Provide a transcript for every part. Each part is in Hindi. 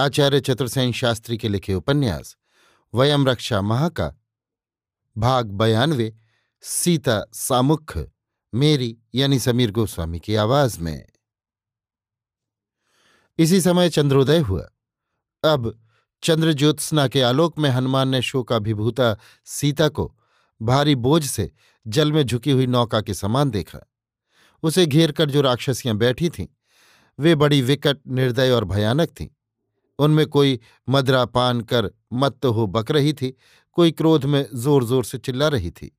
आचार्य चतुर्सेन शास्त्री के लिखे उपन्यास, वयम रक्षा महा का भाग बयानवे, सीता सामुख, मेरी यानी समीर गोस्वामी की आवाज़ में। इसी समय चंद्रोदय हुआ। अब चंद्र ज्योत्सना के आलोक में हनुमान ने शोकाभिभूता सीता को भारी बोझ से जल में झुकी हुई नौका के समान देखा। उसे घेर कर जो राक्षसियाँ बैठी थीं, वे बड़ी विकट, निर्दय और भयानक थीं। उनमें कोई मदरा पान कर मत्त हो बक रही थी, कोई क्रोध में ज़ोर ज़ोर से चिल्ला रही थी।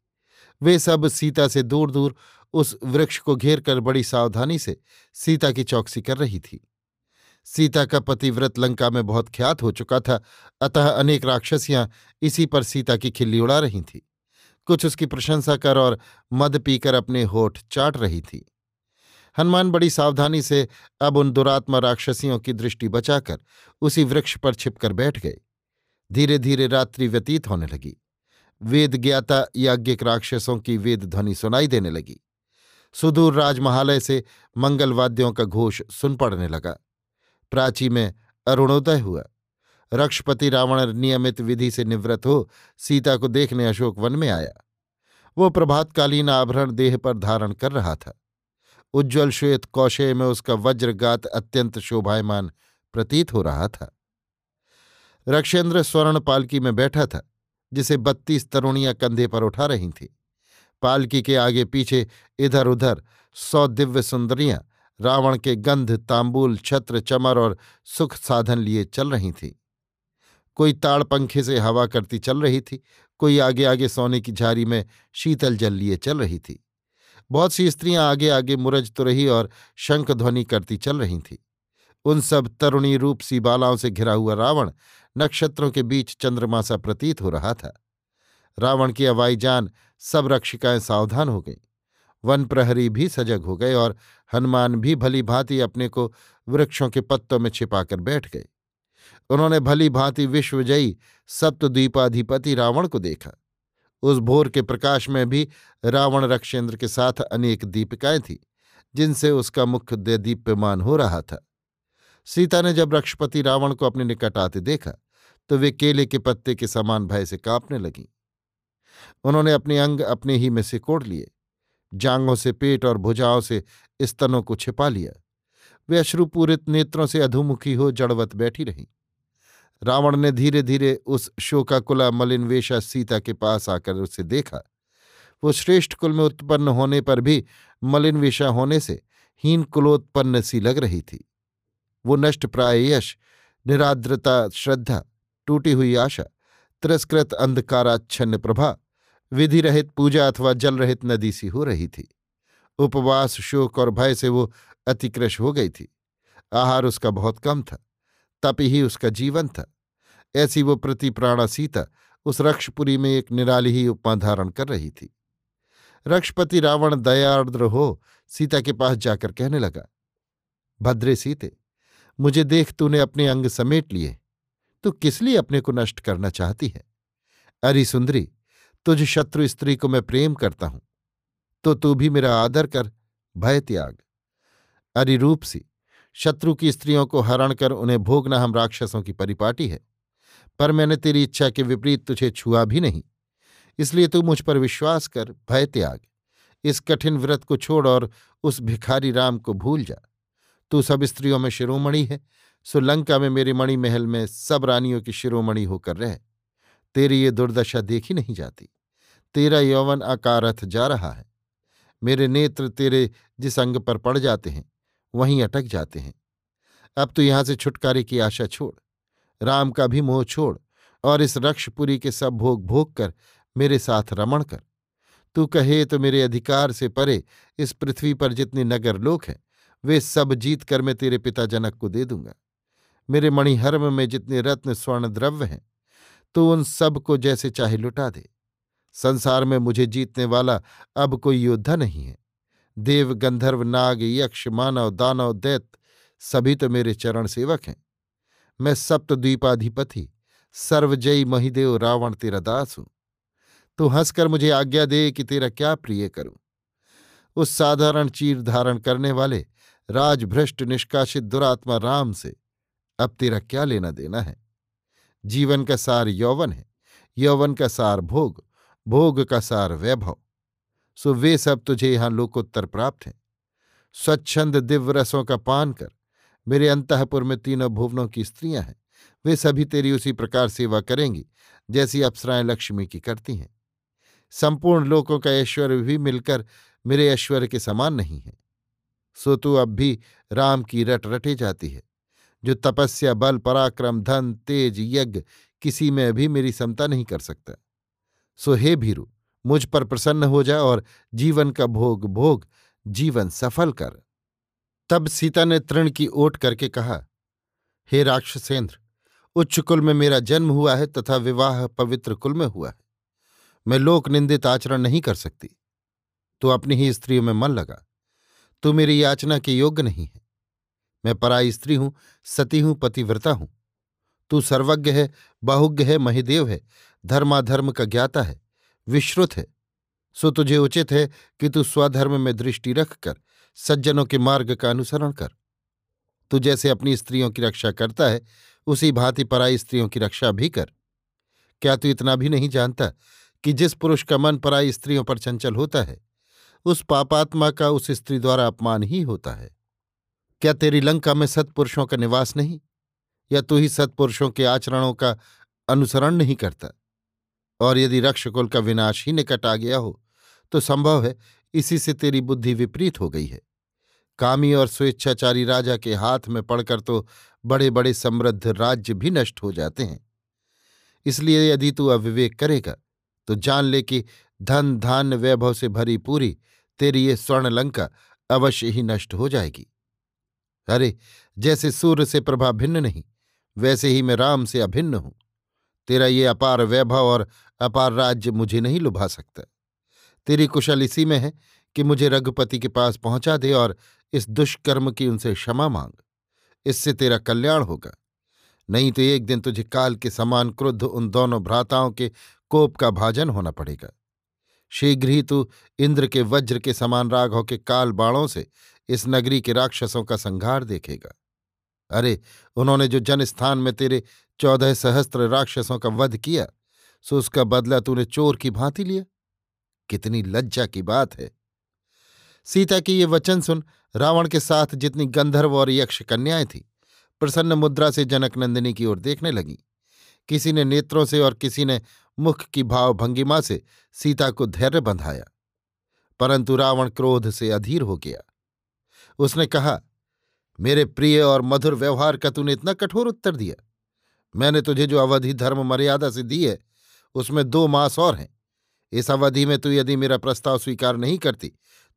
वे सब सीता से दूर दूर उस वृक्ष को घेर कर बड़ी सावधानी से सीता की चौकसी कर रही थी। सीता का पतिव्रत लंका में बहुत ख्यात हो चुका था, अतः अनेक राक्षसियाँ इसी पर सीता की खिल्ली उड़ा रही थीं। कुछ उसकी प्रशंसा कर और मद पीकर अपने होठ चाट रही थी। हनुमान बड़ी सावधानी से अब उन दुरात्मा राक्षसियों की दृष्टि बचाकर उसी वृक्ष पर छिपकर बैठ गए। धीरे धीरे रात्रि व्यतीत होने लगी। वेद ज्ञाता याज्ञिक राक्षसों की वेद ध्वनि सुनाई देने लगी। सुदूर राजमहालय से मंगलवाद्यों का घोष सुन पड़ने लगा। प्राची में अरुणोदय हुआ। रक्षपति रावण नियमित विधि से निवृत्त हो सीता को देखने अशोक वन में आया। वो प्रभातकालीन आभरण देह पर धारण कर रहा था। उज्ज्वल श्वेत कौशय में उसका वज्रगात अत्यंत शोभायमान प्रतीत हो रहा था। रक्षेंद्र स्वर्ण पालकी में बैठा था, जिसे बत्तीस तरुणियाँ कंधे पर उठा रही थीं। पालकी के आगे पीछे इधर उधर सौ दिव्य सुंदरियाँ, रावण के गंध, तांबूल, छत्र, चमर और सुख साधन लिए चल रही थीं। कोई ताड़ पंखे से हवा करती चल रही थी, कोई आगे आगे सोने की झारी में शीतल जल लिए चल रही थी। बहुत सी स्त्रियाँ आगे आगे मुरज तो रही और शंख ध्वनि करती चल रही थीं। उन सब तरुणी रूप सी बालाओं से घिरा हुआ रावण नक्षत्रों के बीच चंद्रमा सा प्रतीत हो रहा था। रावण की अवाई जान सब रक्षिकाएँ सावधान हो गईं। वन प्रहरी भी सजग हो गए और हनुमान भी भली भांति अपने को वृक्षों के पत्तों में छिपाकर बैठ गए। उन्होंने भली भांति विश्वजयी सप्तद्वीपाधिपति रावण को देखा। उस भोर के प्रकाश में भी रावण रक्षेंद्र के साथ अनेक दीपिकाएँ थीं, जिनसे उसका मुख दीप्यमान हो रहा था। सीता ने जब रक्षपति रावण को अपने निकट आते देखा तो वे केले के पत्ते के समान भय से कांपने लगीं। उन्होंने अपने अंग अपने ही में सिकोड़ लिए जांगों से पेट और भुजाओं से स्तनों को छिपा लिया। वे अश्रुपूरित नेत्रों से अधोमुखी हो जड़वत बैठी रहीं। रावण ने धीरे धीरे उस शोकाकुला मलिनवेशा सीता के पास आकर उसे देखा। वो श्रेष्ठ कुल में उत्पन्न होने पर भी मलिनवेशा होने से हीन कुलोत्पन्न सी लग रही थी। वो नष्ट प्राय यश निराद्रता श्रद्धा, टूटी हुई आशा, तिरस्कृत अंधकाराच्छन्न प्रभा, विधि रहित पूजा अथवा जल रहित नदी सी हो रही थी। उपवास, शोक और भय से वो अतिकृश हो गई थी। आहार उसका बहुत कम था। तप ही उसका जीवन था। ऐसी वो प्रतिप्राणा सीता उस रक्षपुरी में एक निराली ही उपमा धारण कर रही थी। रक्षपति रावण दयार्द्र हो सीता के पास जाकर कहने लगा, भद्रे सीते, मुझे देख तूने अपने अंग समेट लिए। तू किस लिए अपने को नष्ट करना चाहती है? अरे सुंदरी, तुझ शत्रु स्त्री को मैं प्रेम करता हूँ तो तू भी मेरा आदर कर, भय त्याग। अरे रूप सी शत्रु की स्त्रियों को हरण कर उन्हें भोगना हम राक्षसों की परिपाटी है। पर मैंने तेरी इच्छा के विपरीत तुझे छुआ भी नहीं। इसलिए तू मुझ पर विश्वास कर, भय त्याग। इस कठिन व्रत को छोड़ और उस भिखारी राम को भूल जा। तू सब स्त्रियों में शिरोमणि है, सो लंका में मेरे मणि महल में सब रानियों की शिरोमणि होकर रह। तेरी ये दुर्दशा देखी नहीं जाती। तेरा यौवन अकारथ जा रहा है। मेरे नेत्र तेरे जिस अंग पर पड़ जाते हैं वहीं अटक जाते हैं। अब तो यहाँ से छुटकारे की आशा छोड़, राम का भी मोह छोड़ और इस रक्षपुरी के सब भोग भोग कर मेरे साथ रमण कर। तू कहे तो मेरे अधिकार से परे इस पृथ्वी पर जितने नगर लोक हैं, वे सब जीत कर मैं तेरे पिता जनक को दे दूँगा। मेरे मणिहर्म में जितने रत्न स्वर्ण द्रव्य हैं तो उन सबको जैसे चाहे लुटा दे। संसार में मुझे जीतने वाला अब कोई योद्धा नहीं है। देव गंधर्व नाग यक्ष मानव दानव दैत सभी तो मेरे चरण सेवक हैं। मैं सप्तद्वीपाधिपति, सर्वजयी महिदेव रावण तेरा दास हूँ। तू हंसकर मुझे आज्ञा दे कि तेरा क्या प्रिय करूँ। उस साधारण चीर धारण करने वाले, राजभ्रष्ट निष्कासित दुरात्मा राम से, अब तेरा क्या लेना देना है? जीवन का सार यौवन है, यौवन का सार भोग भोग का सार वैभव। सो वे सब तुझे यहाँ लोकोत्तर प्राप्त हैं। स्वच्छंद दिव्य रसों का पान कर। मेरे अंतपुर में तीनों भुवनों की स्त्रियाँ हैं। वे सभी तेरी उसी प्रकार सेवा करेंगी, जैसी अप्सराएँ लक्ष्मी की करती हैं। संपूर्ण लोकों का ऐश्वर्य भी मिलकर मेरे ऐश्वर्य के समान नहीं है। सो तू अब भी राम की रट रटे जाती है। जो तपस्या, बल, पराक्रम, धन, तेज, यज्ञ किसी में भी मेरी समता नहीं कर सकता। सो हे भीरु मुझ पर प्रसन्न हो जा और जीवन का भोग भोग, जीवन सफल कर। तब सीता ने तृण की ओट करके कहा, हे राक्षसेंद्र, उच्च कुल में मेरा जन्म हुआ है तथा विवाह पवित्र कुल में हुआ है। मैं लोक निंदित आचरण नहीं कर सकती। तो अपनी ही स्त्रियों में मन लगा। तू मेरी याचना के योग्य नहीं है। मैं पराई स्त्री हूँ, सती हूँ, पतिव्रता हूँ। तू सर्वज्ञ है, बाहुज्ञ है, महिदेव है, धर्माधर्म का ज्ञाता है। विश्रुत है। सो तुझे उचित है कि तू स्वधर्म में दृष्टि रखकर सज्जनों के मार्ग का अनुसरण कर। तू जैसे अपनी स्त्रियों की रक्षा करता है, उसी भांति पराई स्त्रियों की रक्षा भी कर। क्या तू इतना भी नहीं जानता कि जिस पुरुष का मन पराई स्त्रियों पर चंचल होता है, उस पापात्मा का उस स्त्री द्वारा अपमान ही होता है? क्या तेरी लंका में सत्पुरुषों का निवास नहीं? या तू ही सत्पुरुषों के आचरणों का अनुसरण नहीं करता? और यदि रक्षकुल का विनाश ही निकट आ गया हो तो संभव है इसी से तेरी बुद्धि विपरीत हो गई है। कामी और स्वेच्छाचारी राजा के हाथ में पड़कर तो बड़े बड़े समृद्ध राज्य भी नष्ट हो जाते हैं। इसलिए यदि तू अविवेक करेगा तो जान ले कि धन धान्य वैभव से भरी पूरी तेरी ये स्वर्ण लंका अवश्य ही नष्ट हो जाएगी। अरे, जैसे सूर्य से प्रभा भिन्न नहीं, वैसे ही मैं राम से अभिन्न हूँ। तेरा ये अपार वैभव और अपार राज्य मुझे नहीं लुभा सकता। तेरी कुशल इसी में है कि मुझे रघुपति के पास पहुँचा दे और इस दुष्कर्म की उनसे क्षमा मांग। इससे तेरा कल्याण होगा। नहीं तो एक दिन तुझे काल के समान क्रुद्ध उन दोनों भ्राताओं के कोप का भाजन होना पड़ेगा। शीघ्र ही तू इंद्र के वज्र के समान राघव के काल बाणों से इस नगरी के राक्षसों का संहार देखेगा। अरे, उन्होंने जो जनस्थान में तेरे चौदह सहस्त्र राक्षसों का वध किया सो उसका बदला तूने चोर की भांति लिया। कितनी लज्जा की बात है। सीता की ये वचन सुन रावण के साथ जितनी गंधर्व और यक्ष कन्याएँ थी, प्रसन्न मुद्रा से जनक नंदिनी की ओर देखने लगी। किसी ने नेत्रों से और किसी ने मुख की भाव भंगिमा से सीता को धैर्य बंधाया। परंतु रावण क्रोध से अधीर हो गया। उसने कहा, मेरे प्रिय और मधुर व्यवहार का तूने इतना कठोर उत्तर दिया। मैंने तुझे जो अवधि धर्म मर्यादा से दी है उसमें दो मास और हैं। इस अवधि में तू यदि मेरा प्रस्ताव स्वीकार नहीं करती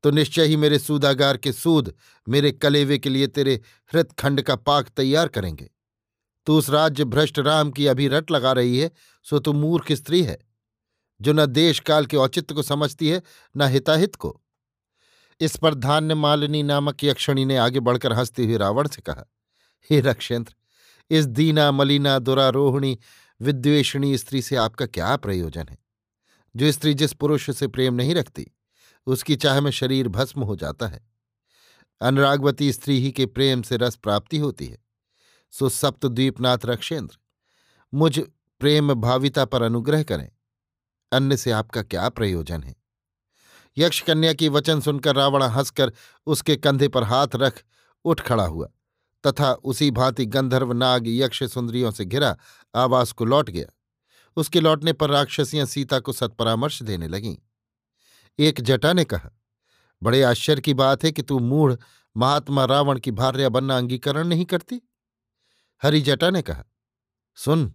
तो निश्चय ही मेरे सूदागार के सूद मेरे कलेवे के लिए तेरे हृतखंड का पाक तैयार करेंगे। तू उस राज्य भ्रष्ट राम की अभी रट लगा रही है, सो तू मूर्ख स्त्री है, जो न देश काल के औचित्य को समझती है, न हिताहित को। इस पर धान्य मालिनी नामक यक्षणी ने आगे बढ़कर हँसते हुए रावण से कहा, हे रक्षेंद्र, इस दीना मलिना दुरारोहिणी विद्वेषणी स्त्री से आपका क्या प्रयोजन है? जो स्त्री जिस पुरुष से प्रेम नहीं रखती, उसकी चाह में शरीर भस्म हो जाता है। अनुरागवती स्त्री ही के प्रेम से रस प्राप्ति होती है। सो सप्तद्वीपनाथ रक्षेंद्र, मुझ प्रेम भाविता पर अनुग्रह करें। अन्य से आपका क्या प्रयोजन है? यक्ष कन्या की वचन सुनकर रावण हंसकर उसके कंधे पर हाथ रख उठ खड़ा हुआ। तथा उसी भांति गंधर्व नाग यक्ष सुंदरियों से घिरा आवास को लौट गया। उसके लौटने पर राक्षसियाँ सीता को सत्परामर्श देने लगीं। एक जटा ने कहा, बड़े आश्चर्य की बात है कि तू मूढ़ महात्मा रावण की भार्या बनना अंगीकरण नहीं करती? हरिजटा ने कहा, सुन,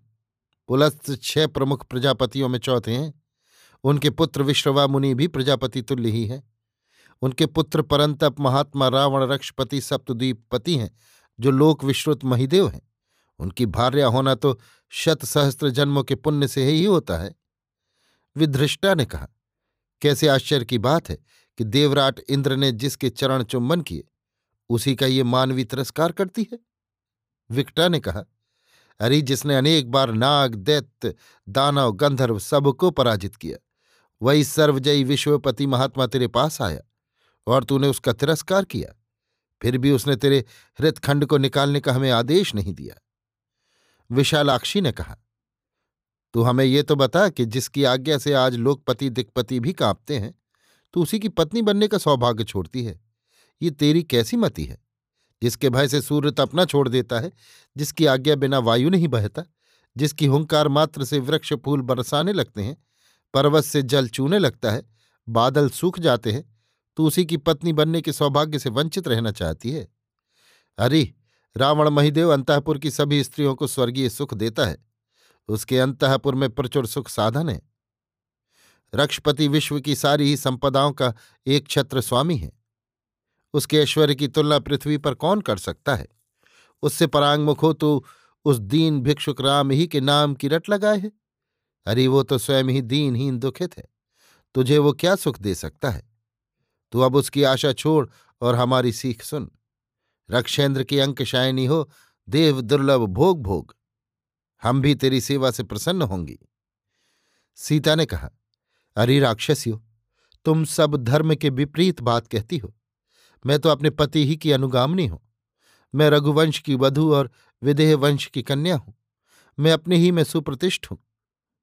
पुलस्त छह प्रमुख प्रजापतियों में चौथे हैं। उनके पुत्र विश्रवा मुनि भी प्रजापति तुल्य ही है। उनके पुत्र परंतप महात्मा रावण रक्षपति सप्तद्वीप पति हैं। जो लोक विश्रुत महिदेव हैं। उनकी भार्या होना तो शत सहस्त्र जन्मों के पुण्य से ही होता है। विधृष्टा ने कहा, कैसे आश्चर्य की बात है कि देवराट इंद्र ने जिसके चरण चुम्बन किए, उसी का ये मानवी तिरस्कार करती है? विकटा ने कहा, अरे, जिसने अनेक बार नाग, दैत्य, दानव, गंधर्व सबको पराजित किया, वही सर्वजयी विश्वपति महात्मा तेरे पास आया, और तूने उसका तिरस्कार किया। फिर भी उसने तेरे हृतखंड को निकालने का हमें आदेश नहीं दिया। विशालाक्षी ने कहा, तू हमें ये तो बता कि जिसकी आज्ञा से आज लोकपति दिक्पति भी कांपते हैं तो उसी की पत्नी बनने का सौभाग्य छोड़ती है। ये तेरी कैसी मति है, जिसके भय से सूर्य तपना छोड़ देता है, जिसकी आज्ञा बिना वायु नहीं बहता, जिसकी हुंकार मात्र से वृक्ष फूल बरसाने लगते हैं, पर्वत से जल चूने लगता है, बादल सूख जाते हैं तो उसी की पत्नी बनने के सौभाग्य से वंचित रहना चाहती है? अरे, रावण महिदेव अंतपुर की सभी स्त्रियों को स्वर्गीय सुख देता है। उसके अंतपुर में प्रचुर सुख साधन है। रक्षपति विश्व की सारी ही संपदाओं का एक छत्र स्वामी है। उसके ऐश्वर्य की तुलना पृथ्वी पर कौन कर सकता है? उससे परांगमुख हो तो उस दीन भिक्षुक राम ही के नाम की रट लगाए है। अरे, वो तो स्वयं ही दीनहीन दुखित है। तुझे वो क्या सुख दे सकता है? तू अब उसकी आशा छोड़ और हमारी सीख सुन। रक्षेंद्र की अंक शायनी हो, देव दुर्लभ भोग भोग। हम भी तेरी सेवा से प्रसन्न होंगी। सीता ने कहा, अरे राक्षसियो, तुम सब धर्म के विपरीत बात कहती हो। मैं तो अपने पति ही की अनुगामनी हूँ। मैं रघुवंश की वधु और विदेह वंश की कन्या हूँ। मैं अपने ही में सुप्रतिष्ठ हूँ।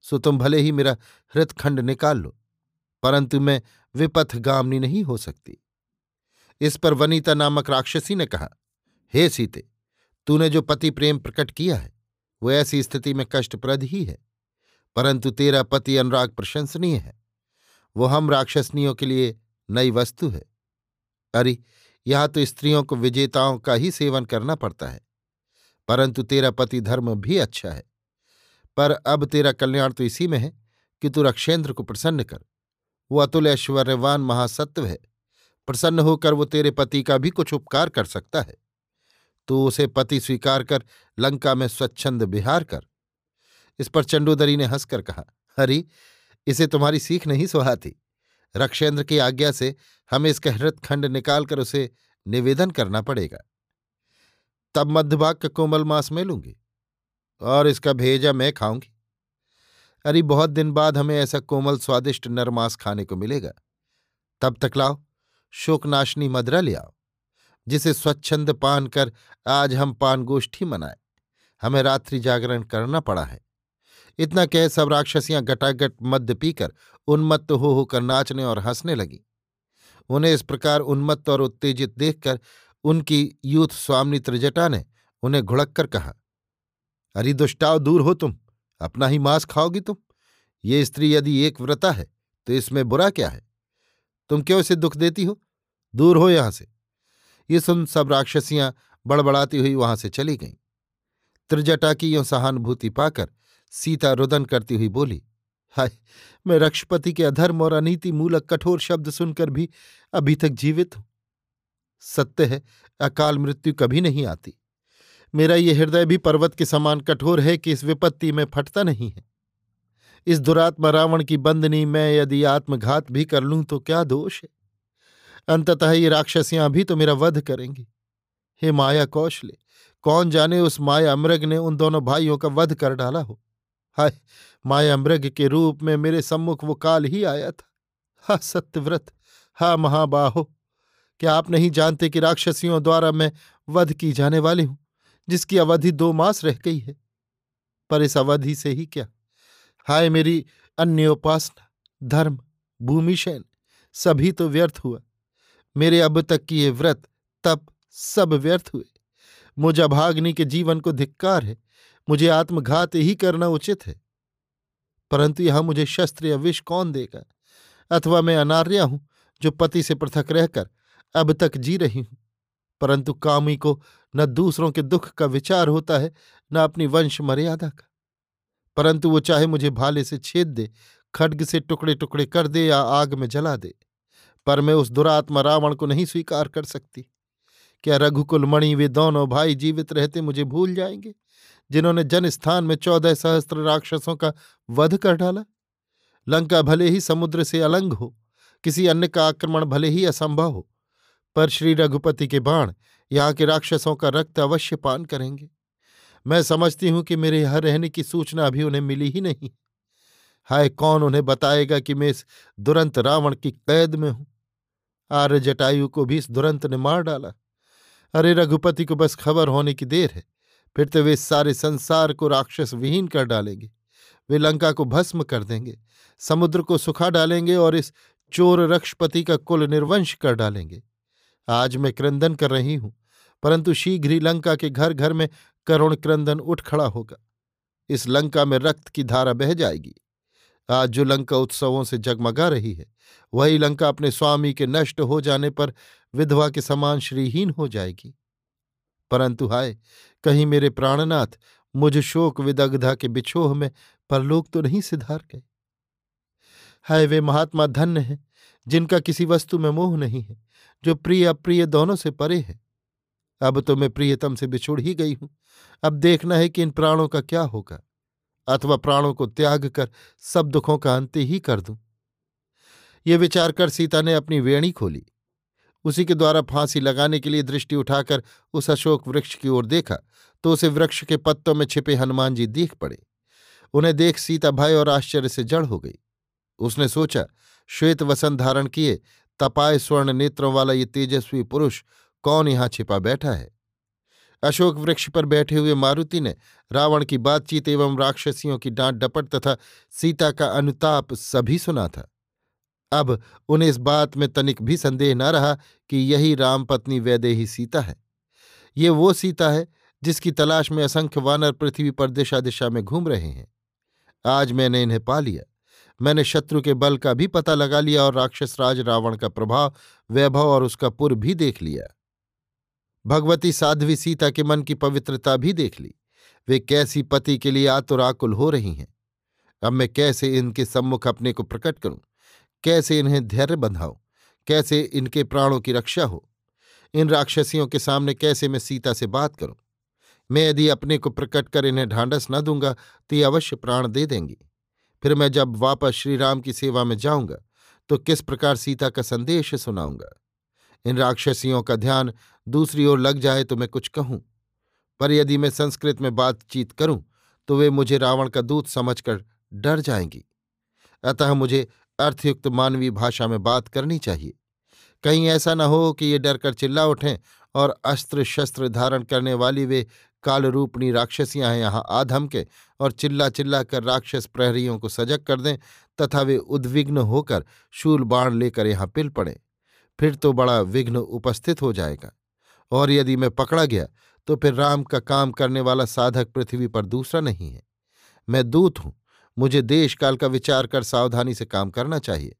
सो तुम भले ही मेरा हृतखंड निकाल लो, परंतु मैं विपथगामनी नहीं हो सकती। इस पर वनीता नामक राक्षसी ने कहा, हे सीते, तूने जो पति प्रेम प्रकट किया है, वो ऐसी स्थिति में कष्टप्रद ही है। परंतु तेरा पति अनुराग प्रशंसनीय है। वो हम राक्षसनियों के लिए नई वस्तु है। अरे, यहाँ तो स्त्रियों को विजेताओं का ही सेवन करना पड़ता है। परंतु तेरा पति धर्म भी अच्छा है। पर अब तेरा कल्याण तो इसी में है कि तू रक्षेंद्र को प्रसन्न कर। वो अतुल ऐश्वर्यवान महासत्व है। प्रसन्न होकर वो तेरे पति का भी कुछ उपकार कर सकता है। तू उसे पति स्वीकार कर, लंका में स्वच्छंद बिहार कर। इस पर चंडोदरी ने हंसकर कहा, हरी, इसे तुम्हारी सीख नहीं सुहाती। रक्षेंद्र की आज्ञा से हमें इसका हृतखंड निकालकर उसे निवेदन करना पड़ेगा। तब मध्यभाग का कोमल मांस में लूँगी और इसका भेजा मैं खाऊँगी। अरे, बहुत दिन बाद हमें ऐसा कोमल, स्वादिष्ट नरमांस खाने को मिलेगा। तब तक लाओ, शोकनाशनी मदरा ले आओ, जिसे स्वच्छंद पान कर आज हम पान गोष्ठी मनाए। हमें रात्रि जागरण करना पड़ा है। इतना कह सब राक्षसियाँ गटागट मद्य पीकर उन्मत्त हो होकर नाचने और हंसने लगी। उन्हें इस प्रकार उन्मत्त और उत्तेजित देखकर उनकी यूथ स्वामी त्रिजटा ने उन्हें घुड़क कर कहा, अरे, दुष्टाव दूर हो तुम। अपना ही मांस खाओगी तुम। ये स्त्री यदि एक व्रता है तो इसमें बुरा क्या है? तुम क्यों इसे दुख देती हो? दूर हो यहाँ से। ये सुन सब राक्षसियाँ बड़बड़ाती हुई वहाँ से चली गईं। त्रिजटा की यों सहानुभूति पाकर सीता रुदन करती हुई बोली, हाय, मैं रक्षपति के अधर्म और अनीति मूलक कठोर शब्द सुनकर भी अभी तक जीवित हूँ। सत्य है, अकाल मृत्यु कभी नहीं आती। मेरा ये हृदय भी पर्वत के समान कठोर है कि इस विपत्ति में फटता नहीं है। इस दुरात्मा रावण की बंदनी मैं यदि आत्मघात भी कर लूँ तो क्या दोष है? अंततः ये राक्षसियाँ भी तो मेरा वध करेंगी। हे माया कौशले, कौन जाने उस माया मृग ने उन दोनों भाइयों का वध कर डाला हो? हाय, माया मृग के रूप में मेरे सम्मुख वो काल ही आया था। हा, सत्यव्रत, हा महाबाहो, क्या आप नहीं जानते कि राक्षसियों द्वारा मैं वध की जाने वाली हूँ? जिसकी अवधि दो मास रह गई है। पर इस अवधि से ही क्या? हाय मेरी अन्य उपासना धर्म भूमिशैन सभी तो व्यर्थ हुआ। मेरे अब तक किए व्रत, तप सब व्यर्थ हुए। मुझ अभाग्नि के जीवन को धिक्कार है। मुझे आत्मघात ही करना उचित है। परंतु यहाँ मुझे शस्त्र या विष कौन देगा? अथवा मैं अनार्या हूँ, जो पति से पृथक रहकर अब तक जी रही हूँ। परंतु कामी को न दूसरों के दुख का विचार होता है, न अपनी वंश मर्यादा का। परंतु वो चाहे मुझे भाले से छेद दे, खड्ग से टुकड़े टुकड़े कर दे या आग में जला दे, पर मैं उस दुरात्मा रावण को नहीं स्वीकार कर सकती। क्या रघुकुल, मणि, वे दोनों भाई जीवित रहते मुझे भूल जाएँगे, जिन्होंने जन स्थान में चौदह सहस्त्र राक्षसों का वध कर डाला? लंका भले ही समुद्र से अलंग हो, किसी अन्य का आक्रमण भले ही असंभव हो पर श्री रघुपति के बाण यहाँ के राक्षसों का रक्त अवश्य पान करेंगे। मैं समझती हूँ कि मेरे यहाँ रहने की सूचना अभी उन्हें मिली ही नहीं। हाय, कौन उन्हें बताएगा कि मैं इस दुरंत रावण की कैद में हूँ? आर्य जटायु को भी इस दुरंत ने मार डाला। अरे, रघुपति को बस खबर होने की देर है। फिर तो वे सारे संसार को राक्षस विहीन कर डालेंगे। वे लंका को भस्म कर देंगे, समुद्र को सुखा डालेंगे और इस चोर रक्षपति का कुल निर्वंश कर डालेंगे। आज मैं क्रंदन कर रही हूँ, परंतु शीघ्र ही लंका के घर घर में करुण क्रंदन उठ खड़ा होगा। इस लंका में रक्त की धारा बह जाएगी। आज जो लंका उत्सवों से जगमगा रही है, वही लंका अपने स्वामी के नष्ट हो जाने पर विधवा के समान श्रीहीन हो जाएगी। परंतु हाय, कहीं मेरे प्राणनाथ मुझ शोक विदग्धा के बिछोह में परलोक तो नहीं सिधार गए। हाय, वे महात्मा धन्य हैं। जिनका किसी वस्तु में मोह नहीं है, जो प्रिय अप्रिय दोनों से परे है। अब तो मैं प्रियतम से बिछुड़ ही गई हूँ। अब देखना है कि इन प्राणों का क्या होगा, अथवा प्राणों को त्याग कर सब दुखों का अंत ही कर दूँ। ये विचार कर सीता ने अपनी वेणी खोली। उसी के द्वारा फांसी लगाने के लिए दृष्टि उठाकर उस अशोक वृक्ष की ओर देखा तो उसे वृक्ष के पत्तों में छिपे हनुमान जी दिख पड़े। उन्हें देख सीता भय और आश्चर्य से जड़ हो गई। उसने सोचा श्वेत वसन धारण किए, तपाए स्वर्ण नेत्रों वाला ये तेजस्वी पुरुष कौन यहाँ छिपा बैठा है? अशोक वृक्ष पर बैठे हुए मारुति ने रावण की बातचीत एवं राक्षसियों की डांट डपट तथा सीता का अनुताप सभी सुना था। अब उन्हें इस बात में तनिक भी संदेह न रहा कि यही रामपत्नी वैदेही सीता है। ये वो सीता है जिसकी तलाश में असंख्य वानर पृथ्वी पर दिशा दिशा में घूम रहे हैं। आज मैंने इन्हें पा लिया। मैंने शत्रु के बल का भी पता लगा लिया और राक्षस राज रावण का प्रभाव, वैभव और उसका पुर भी देख लिया। भगवती साध्वी सीता के मन की पवित्रता भी देख ली। वे कैसी पति के लिए आतुराकुल हो रही हैं? अब मैं कैसे इनके सम्मुख अपने को प्रकट करूँ? कैसे इन्हें धैर्य बंधाऊं? कैसे इनके प्राणों की रक्षा हो? इन राक्षसियों के सामने कैसे मैं सीता से बात करूँ? मैं यदि अपने को प्रकट कर इन्हें ढांढस न दूँगा तो ये अवश्य प्राण दे देंगी। फिर मैं जब वापस श्रीराम की सेवा में जाऊँगा तो किस प्रकार सीता का संदेश सुनाऊँगा? इन राक्षसियों का ध्यान दूसरी ओर लग जाए तो मैं कुछ कहूँ, पर यदि मैं संस्कृत में बातचीत करूँ तो वे मुझे रावण का दूत समझकर डर जाएँगी। अतः मुझे अर्थयुक्त मानवीय भाषा में बात करनी चाहिए। कहीं ऐसा न हो कि ये डरकर चिल्ला उठें और अस्त्र शस्त्र धारण करने वाली वे कालरूपणी राक्षसियाँ यहाँ आधम के और चिल्ला चिल्ला कर राक्षस प्रहरियों को सजग कर दें तथा वे उद्विग्न होकर शूल बाण लेकर यहाँ पिल पड़े। फिर तो बड़ा विघ्न उपस्थित हो जाएगा। और यदि मैं पकड़ा गया तो फिर राम का काम करने वाला साधक पृथ्वी पर दूसरा नहीं है। मैं दूत हूँ। मुझे देश काल का विचार कर सावधानी से काम करना चाहिए।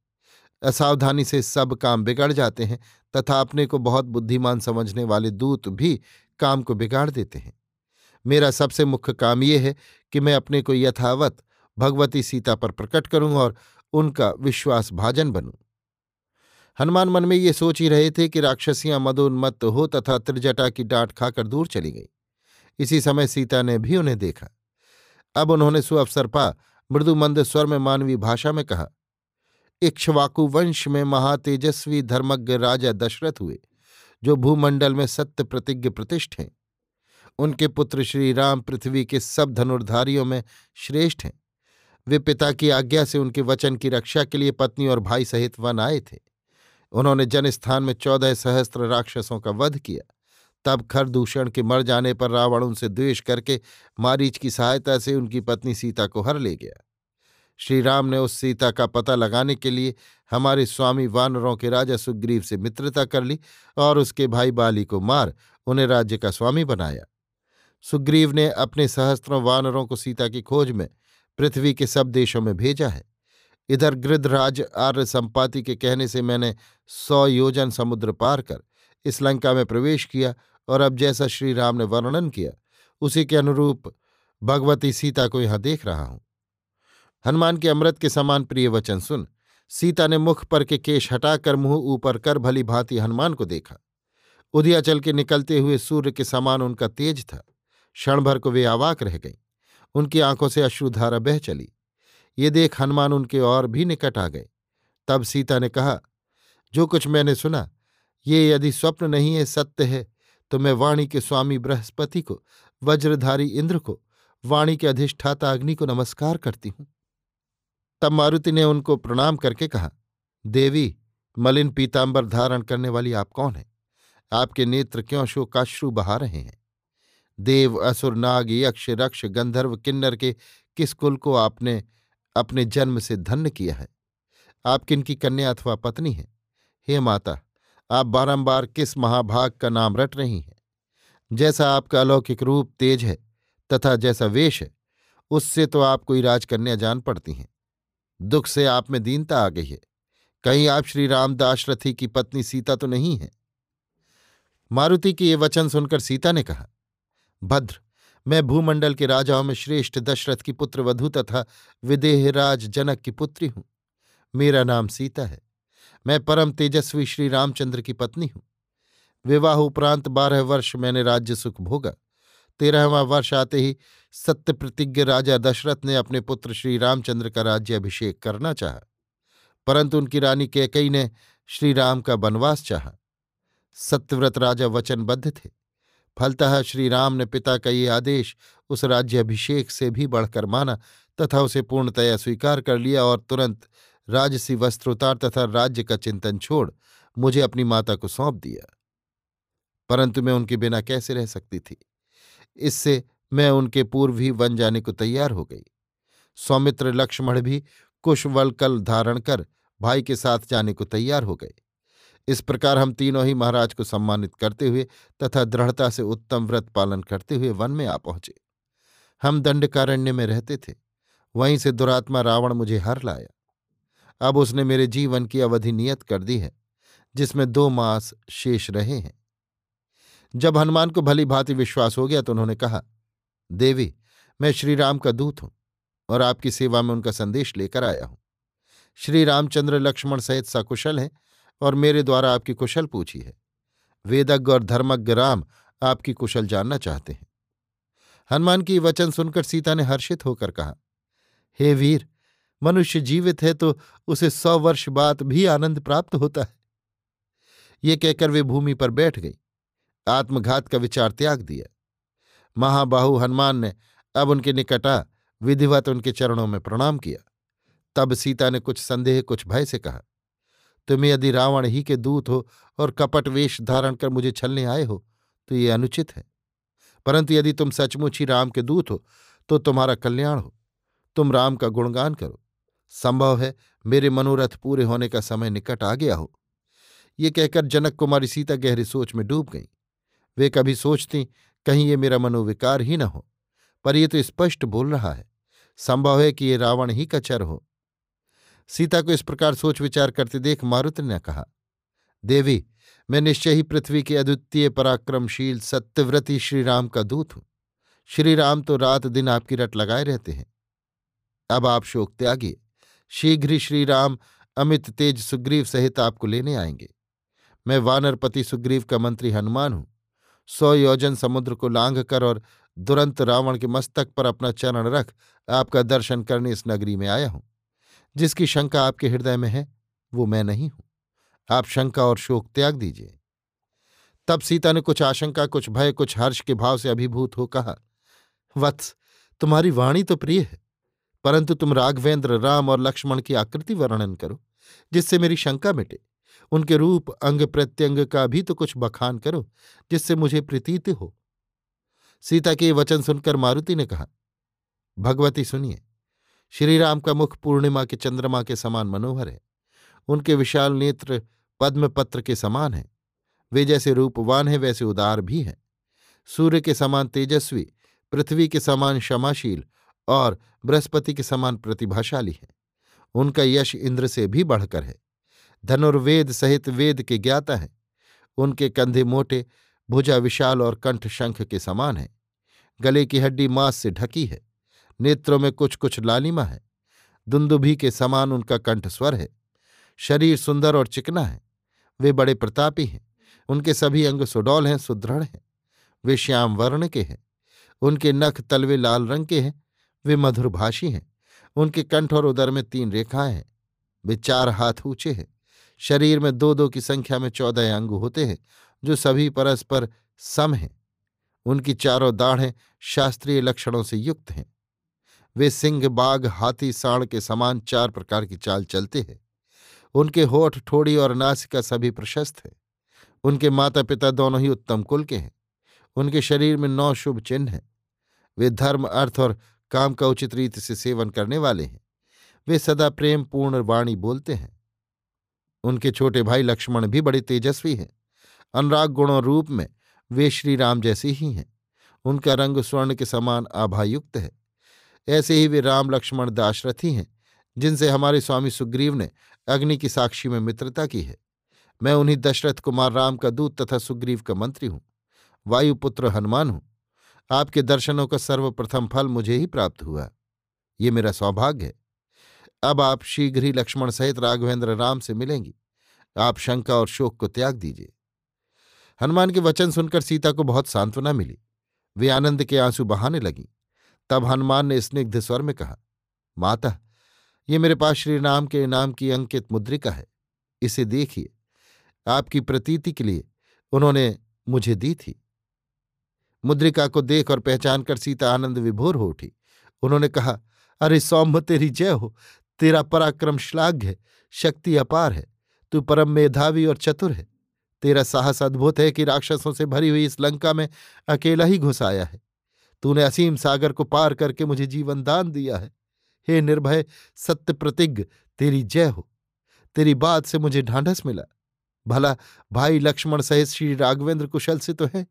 असावधानी से सब काम बिगड़ जाते हैं तथा अपने को बहुत बुद्धिमान समझने वाले दूत भी काम को बिगाड़ देते हैं। मेरा सबसे मुख्य काम यह है कि मैं अपने को यथावत भगवती सीता पर प्रकट करूँ और उनका विश्वास भाजन बनूं। हनुमान मन में ये सोच ही रहे थे कि राक्षसियाँ मदोन्मत्त हो तथा त्रिजटा की डांट खाकर दूर चली गई। इसी समय सीता ने भी उन्हें देखा। अब उन्होंने सुअवसर पा मृदुमंद स्वर में मानवीय भाषा में कहा इक्ष्वाकु वंश में महातेजस्वी धर्मज्ञ राजा दशरथ हुए, जो भूमंडल में सत्य प्रतिज्ञ प्रतिष्ठ हैं। उनके पुत्र श्री राम पृथ्वी के सब धनुर्धारियों में श्रेष्ठ हैं। वे पिता की आज्ञा से उनके वचन की रक्षा के लिए पत्नी और भाई सहित वन आए थे। उन्होंने जनस्थान में चौदह सहस्त्र राक्षसों का वध किया। तब खरदूषण के मर जाने पर रावण उनसे द्वेष करके मारीच की सहायता से उनकी पत्नी सीता को हर ले गया। श्री राम ने उस सीता का पता लगाने के लिए हमारे स्वामी वानरों के राजा सुग्रीव से मित्रता कर ली और उसके भाई बाली को मार उन्हें राज्य का स्वामी बनाया। सुग्रीव ने अपने सहस्त्रों वानरों को सीता की खोज में पृथ्वी के सब देशों में भेजा है। इधर गृधराज आर्य संपाति के कहने से मैंने सौ योजन समुद्र पार कर इस लंका में प्रवेश किया और अब जैसा श्री राम ने वर्णन किया, उसी के अनुरूप भगवती सीता को यहाँ देख रहा हूँ। हनुमान के अमृत के समान प्रिय वचन सुन, सीता ने मुख पर के केश हटाकर मुँह ऊपर कर भली भांति हनुमान को देखा। उदिया चल के निकलते हुए सूर्य के समान उनका तेज था। क्षण भर को वे आवाक रह गईं। उनकी आँखों से अश्रुधारा बह चली। ये देख हनुमान उनके और भी निकट आ गए। तब सीता ने कहा, जो कुछ मैंने सुना, ये यदि स्वप्न नहीं है, सत्य है तो मैं वाणी के स्वामी बृहस्पति को, वज्रधारी इंद्र को, वाणी के अधिष्ठाता अग्नि को नमस्कार करती हूँ। तब मारुति ने उनको प्रणाम करके कहा, देवी, मलिन पीताम्बर धारण करने वाली आप कौन हैं? आपके नेत्र क्यों शोकाश्रु बहा रहे हैं? देव, असुर, नाग, यक्ष, रक्ष, गंधर्व, किन्नर के किस कुल को आपने अपने जन्म से धन्य किया है? आप किनकी कन्या अथवा पत्नी हैं? हे माता, आप बारंबार किस महाभाग का नाम रट रही हैं? जैसा आपका अलौकिक रूप तेज है तथा जैसा वेश है, उससे तो आप कोई राजकन्या जान पड़ती हैं। दुख से आप में दीनता आ गई है। कहीं आप श्री रामदास रथी की पत्नी सीता तो नहीं है? मारुति के ये वचन सुनकर सीता ने कहा भद्र। मैं भूमंडल के राजाओं में श्रेष्ठ दशरथ की पुत्र वधु तथा विदेहराज जनक की पुत्री हूँ। मेरा नाम सीता है। मैं परम तेजस्वी श्री रामचंद्र की पत्नी हूँ। विवाह उपरांत बारह वर्ष मैंने राज्य सुख भोगा। तेरहवां वर्ष आते ही सत्य प्रतिज्ञ राजा दशरथ ने अपने पुत्र श्री रामचंद्र का राज्य अभिषेक करना चाहा। परंतु उनकी रानी कैकई ने श्री राम का वनवास चाहा। सत्यव्रत राजा वचनबद्ध थे। फलतः श्री राम ने पिता का ये आदेश उस राज्याभिषेक से भी बढ़कर माना, तथा उसे पूर्णतया स्वीकार कर लिया और तुरंत राजसी वस्त्र उतार तथा राज्य का चिंतन छोड़ मुझे अपनी माता को सौंप दिया। परंतु मैं उनके बिना कैसे रह सकती थी? इससे मैं उनके पूर्व ही वन जाने को तैयार हो गई। सौमित्र लक्ष्मण भी कुशवलकल धारण कर भाई के साथ जाने को तैयार हो गए। इस प्रकार हम तीनों ही महाराज को सम्मानित करते हुए तथा दृढ़ता से उत्तम व्रत पालन करते हुए वन में आ पहुँचे। हम दंडकारण्य में रहते थे। वहीं से दुरात्मा रावण मुझे हर लाया। अब उसने मेरे जीवन की अवधि नियत कर दी है, जिसमें दो मास शेष रहे हैं। जब हनुमान को भली भांति विश्वास हो गया तो उन्होंने कहा, देवी, मैं श्रीराम का दूत हूँ और आपकी सेवा में उनका संदेश लेकर आया हूँ। श्री रामचंद्र लक्ष्मण सहित सकुशल हैं और मेरे द्वारा आपकी कुशल पूछी है। वेदज्ञ और धर्मज्ञ राम आपकी कुशल जानना चाहते हैं। हनुमान की वचन सुनकर सीता ने हर्षित होकर कहा, हे वीर, मनुष्य जीवित है तो उसे सौ वर्ष बाद भी आनंद प्राप्त होता है। ये कहकर वे भूमि पर बैठ गई। आत्मघात का विचार त्याग दिया। महाबाहु हनुमान ने अब उनके निकटा विधिवत उनके चरणों में प्रणाम किया। तब सीता ने कुछ संदेह, कुछ भय से कहा तुम यदि रावण ही के दूत हो और कपट वेश धारण कर मुझे छलने आए हो तो ये अनुचित है। परंतु यदि तुम सचमुच ही राम के दूत हो तो तुम्हारा कल्याण हो। तुम राम का गुणगान करो। संभव है मेरे मनोरथ पूरे होने का समय निकट आ गया हो। ये कहकर जनक कुमारी सीता गहरी सोच में डूब गई। वे कभी सोचती, कहीं ये मेरा मनोविकार ही न हो, पर ये तो स्पष्ट बोल रहा है। संभव है कि ये रावण ही का चर हो। सीता को इस प्रकार सोच विचार करते देख मारुत ने कहा, देवी, मैं निश्चय ही पृथ्वी के अद्वितीय पराक्रमशील सत्यव्रती श्रीराम का दूत हूँ। श्रीराम तो रात दिन आपकी रट लगाए रहते हैं। अब आप शोक त्यागिए। शीघ्र ही श्रीराम, अमित, तेज सुग्रीव सहित आपको लेने आएँगे। मैं वानरपति सुग्रीव का मंत्री हनुमान हूँ। सौ योजन समुद्र को लांघ कर और दुरंत रावण के मस्तक पर अपना चरण रख आपका दर्शन करने इस नगरी में आया हूँ। जिसकी शंका आपके हृदय में है, वो मैं नहीं हूँ। आप शंका और शोक त्याग दीजिए। तब सीता ने कुछ आशंका, कुछ भय, कुछ हर्ष के भाव से अभिभूत हो कहा, वत्स, तुम्हारी वाणी तो प्रिय है, परंतु तुम राघवेंद्र, राम और लक्ष्मण की आकृति वर्णन करो, जिससे मेरी शंका मिटे। उनके रूप, अंग प्रत्यंग का भी तो कुछ बखान करो, जिससे मुझे प्रतीत हो। सीता के वचन सुनकर मारुति ने कहा, भगवती सुनिए श्रीराम का मुख पूर्णिमा के चंद्रमा के समान मनोहर है। उनके विशाल नेत्र पद्मपत्र के समान हैं। वे जैसे रूपवान हैं, वैसे उदार भी हैं। सूर्य के समान तेजस्वी, पृथ्वी के समान क्षमाशील और बृहस्पति के समान प्रतिभाशाली हैं। उनका यश इंद्र से भी बढ़कर है। धनुर्वेद सहित वेद के ज्ञाता हैं। उनके कंधे मोटे, भुजा विशाल और कंठ शंख के समान है। गले की हड्डी मांस से ढकी है। नेत्रों में कुछ कुछ लालिमा है। दुंदुभी के समान उनका कंठ स्वर है। शरीर सुंदर और चिकना है। वे बड़े प्रतापी हैं। उनके सभी अंग सुडौल हैं, सुदृढ़ हैं। वे श्याम वर्ण के हैं। उनके नख तलवे लाल रंग के हैं। वे मधुरभाषी हैं। उनके कंठ और उदर में तीन रेखाएँ हैं। वे चार हाथ ऊँचे हैं। शरीर में दो दो की संख्या में चौदह अंग होते हैं, जो सभी परस्पर सम हैं। उनकी चारों दाढ़ें शास्त्रीय लक्षणों से युक्त हैं। वे सिंह, बाघ, हाथी साण के समान चार प्रकार की चाल चलते हैं। उनके होठ, ठोड़ी और नासिका सभी प्रशस्त है। उनके माता पिता दोनों ही उत्तम कुल के हैं। उनके शरीर में नौ शुभ चिन्ह हैं। वे धर्म, अर्थ और काम का उचित रीति से सेवन करने वाले हैं। वे सदा प्रेम पूर्ण वाणी बोलते हैं। उनके छोटे भाई लक्ष्मण भी बड़े तेजस्वी हैं। अनुराग गुणों रूप में वे श्री राम जैसे ही हैं। उनका रंग स्वर्ण के समान आभायुक्त है। ऐसे ही वे राम लक्ष्मण दाशरथी हैं, जिनसे हमारे स्वामी सुग्रीव ने अग्नि की साक्षी में मित्रता की है। मैं उन्हीं दशरथ कुमार राम का दूत तथा सुग्रीव का मंत्री हूँ। वायुपुत्र हनुमान हूँ। आपके दर्शनों का सर्वप्रथम फल मुझे ही प्राप्त हुआ। ये मेरा सौभाग्य है। अब आप शीघ्र ही लक्ष्मण सहित राघवेंद्र राम से मिलेंगी। आप शंका और शोक को त्याग दीजिए। हनुमान के वचन सुनकर सीता को बहुत सांत्वना मिली। वे आनंद के आँसू बहाने लगी। तब हनुमान ने स्निग्ध स्वर में कहा, माता, ये मेरे पास श्री राम के नाम की अंकित मुद्रिका है। इसे देखिए। आपकी प्रतीति के लिए उन्होंने मुझे दी थी मुद्रिका को देख और पहचान कर सीता आनंद विभोर हो उठी। उन्होंने कहा, अरे सौम्भ तेरी जय हो। तेरा पराक्रम श्लाघ्य है। शक्ति अपार है। तू परम मेधावी और चतुर है। तेरा साहस अद्भुत है कि राक्षसों से भरी हुई इस लंका में अकेला ही घुस आया है। तूने असीम सागर को पार करके मुझे जीवन दान दिया है। हे निर्भय, सत्य प्रतिज्ञ तेरी जय हो। तेरी बात से मुझे ढांढस मिला। भला, भाई लक्ष्मण सहित श्री राघवेंद्र कुशल से तो है।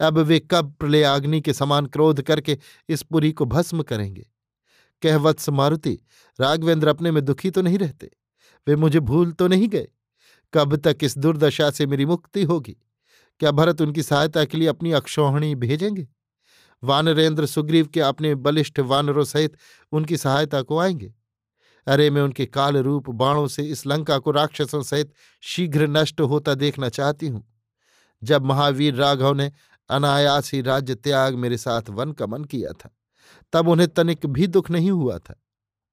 अब वे कब प्रलय आग्नि के समान क्रोध करके इस पुरी को भस्म करेंगे? कहवत्स मारुति, राघवेंद्र अपने में दुखी तो नहीं रहते? वे मुझे भूल तो नहीं गए? कब तक इस दुर्दशा से मेरी मुक्ति होगी? क्या भरत उनकी सहायता के लिए अपनी अक्षौहिणी भेजेंगे? वानरेंद्र सुग्रीव के अपने बलिष्ठ वानरों सहित उनकी सहायता को आएँगे? अरे, मैं उनके काल रूप बाणों से इस लंका को राक्षसों सहित शीघ्र नष्ट होता देखना चाहती हूँ। जब महावीर राघव ने अनायास ही राज्य त्याग मेरे साथ वन का मन किया था, तब उन्हें तनिक भी दुख नहीं हुआ था।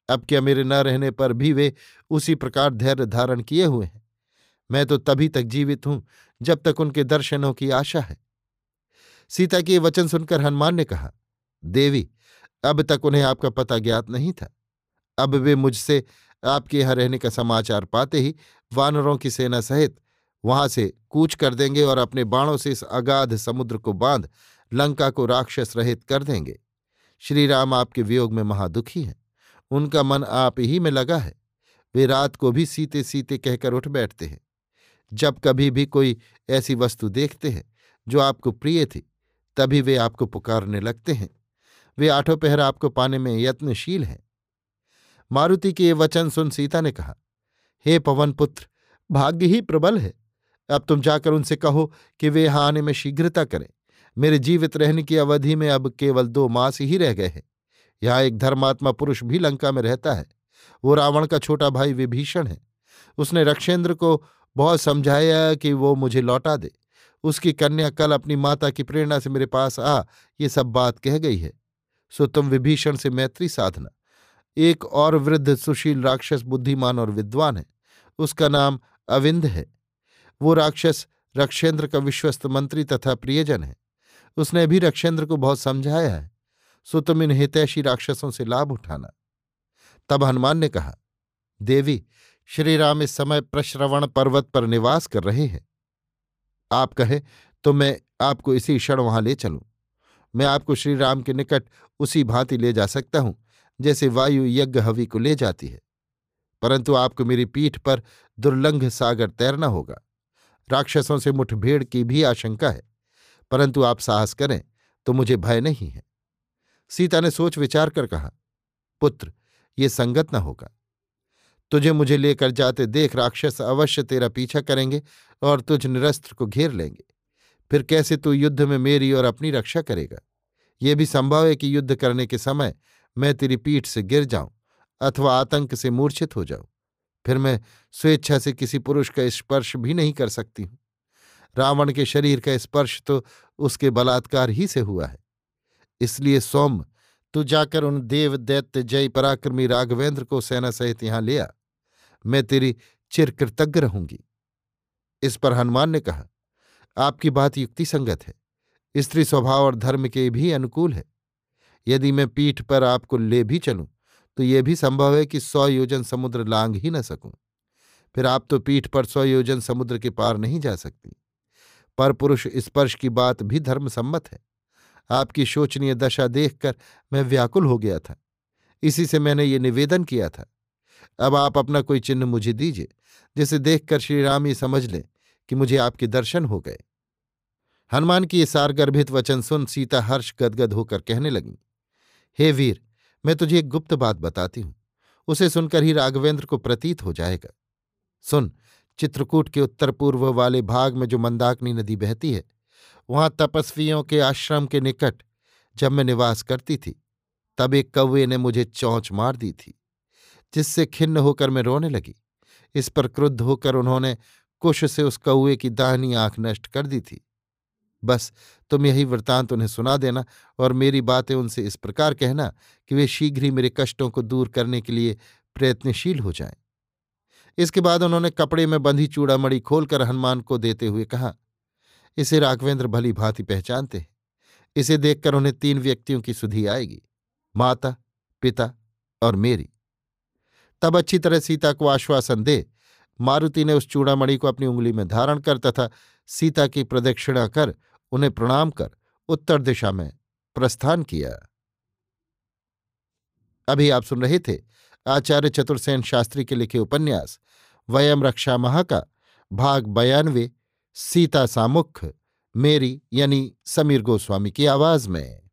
अब क्या मेरे न रहने पर भी वे उसी प्रकार धैर्य धारण किए हुए हैं? मैं तो तभी तक जीवित हूँ जब तक उनके दर्शनों की आशा है। सीता के वचन सुनकर हनुमान ने कहा, देवी, अब तक उन्हें आपका पता ज्ञात नहीं था। अब वे मुझसे आपके यहाँ रहने का समाचार पाते ही वानरों की सेना सहित वहाँ से कूच कर देंगे और अपने बाणों से इस अगाध समुद्र को बाँध, लंका को राक्षस रहित कर देंगे। श्री राम आपके वियोग में महादुखी हैं। उनका मन आप ही में लगा है। वे रात को भी सीते सीते कहकर उठ बैठते हैं। जब कभी भी कोई ऐसी वस्तु देखते हैं जो आपको प्रिय थी तभी वे आपको पुकारने लगते हैं। वे आठों पहर आपको पाने में यत्नशील हैं। मारुति के ये वचन सुन सीता ने कहा, हे पवन पुत्र, भाग्य ही प्रबल है। अब तुम जाकर उनसे कहो कि वे यहाँ आने में शीघ्रता करें। मेरे जीवित रहने की अवधि में अब केवल दो मास ही रह गए हैं। यहाँ एक धर्मात्मा पुरुष भी लंका में रहता है। वो रावण का छोटा भाई विभीषण है। उसने रक्षेंद्र को बहुत समझाया कि वो मुझे लौटा दे। उसकी कन्या कल अपनी माता की प्रेरणा से मेरे पास आ, ये सब बात कह गई है। सो तुम विभीषण से मैत्री साधना। एक और वृद्ध सुशील राक्षस बुद्धिमान और विद्वान है। उसका नाम अविंद है। वो राक्षस रक्षेंद्र का विश्वस्त मंत्री तथा प्रियजन है। उसने भी रक्षेंद्र को बहुत समझाया है। सो तुम इन हितैषी राक्षसों से लाभ उठाना। तब हनुमान ने कहा, देवी, श्रीराम इस समय प्रश्रवण पर्वत पर निवास कर रहे हैं। आप कहें तो मैं आपको इसी क्षण वहाँ ले चलूँ। मैं आपको श्री राम के निकट उसी भांति ले जा सकता हूँ, जैसे वायु यज्ञ हवि को ले जाती है। परंतु आपको मेरी पीठ पर दुर्लंघ सागर तैरना होगा। राक्षसों से मुठभेड़ की भी आशंका है। परंतु आप साहस करें तो मुझे भय नहीं है। सीता ने सोच विचार कर कहा, पुत्र, ये संगत न होगा। तुझे मुझे लेकर जाते देख राक्षस अवश्य तेरा पीछा करेंगे और तुझ निरस्त्र को घेर लेंगे। फिर कैसे तू युद्ध में मेरी और अपनी रक्षा करेगा? ये भी संभव है कि युद्ध करने के समय मैं तेरी पीठ से गिर जाऊँ अथवा आतंक से मूर्छित हो जाऊँ। फिर मैं स्वेच्छा से किसी पुरुष का स्पर्श भी नहीं कर सकती हूँ। रावण के शरीर का स्पर्श तो उसके बलात्कार ही से हुआ है। इसलिए सोम, तू जाकर उन देव दैत्य जय पराक्रमी राघवेंद्र को सेना सहित यहाँ ले आ। मैं तेरी चिरकृतज्ञ रहूँगी। इस पर हनुमान ने कहा, आपकी बात युक्ति संगत है, स्त्री स्वभाव और धर्म के भी अनुकूल है। यदि मैं पीठ पर आपको ले भी चलूँ तो यह भी संभव है कि सौ योजन समुद्र लांग ही न सकूँ। फिर आप तो पीठ पर सौ योजन समुद्र के पार नहीं जा सकती। पर पुरुष स्पर्श की बात भी धर्मसम्मत है। आपकी शोचनीय दशा देखकर मैं व्याकुल हो गया था। इसी से मैंने ये निवेदन किया था। अब आप अपना कोई चिन्ह मुझे दीजिए, जिसे देखकर श्रीराम ये समझ लें कि मुझे आपके दर्शन हो गए। हनुमान की ये सारगर्भित वचन सुन सीता हर्ष गदगद होकर कहने लगी, हे वीर, मैं तुझे एक गुप्त बात बताती हूँ। उसे सुनकर ही राघवेंद्र को प्रतीत हो जाएगा। सुन, चित्रकूट के उत्तर पूर्व वाले भाग में जो मंदाकिनी नदी बहती है, वहाँ तपस्वियों के आश्रम के निकट जब मैं निवास करती थी, तब एक कौवे ने मुझे चौंच मार दी थी। जिससे खिन्न होकर मैं रोने लगी। इस पर क्रुद्ध होकर उन्होंने कुश से उस कौए की दाहनी आँख नष्ट कर दी थी। बस, तुम यही वृतांत उन्हें सुना देना और मेरी बातें उनसे इस प्रकार कहना कि वे शीघ्र ही मेरे कष्टों को दूर करने के लिए प्रयत्नशील हो जाएँ। इसके बाद उन्होंने कपड़े में बंधी चूड़ामणि खोलकर हनुमान को देते हुए कहा, इसे राघवेंद्र भली भांति पहचानते हैं। इसे देखकर उन्हें तीन व्यक्तियों की सुधि आएगी, माता, पिता और मेरी। तब अच्छी तरह सीता को आश्वासन दे। मारुति ने उस चूड़ामणि को अपनी उंगली में धारण कर तथा सीता की प्रदक्षिणा कर उन्हें प्रणाम कर उत्तर दिशा में प्रस्थान किया। अभी आप सुन रहे थे आचार्य चतुर्सेन शास्त्री के लिखे उपन्यास, वयम रक्षा महा का भाग बयानवे, सीता सामुख, मेरी यानी समीर गोस्वामी की आवाज़ में।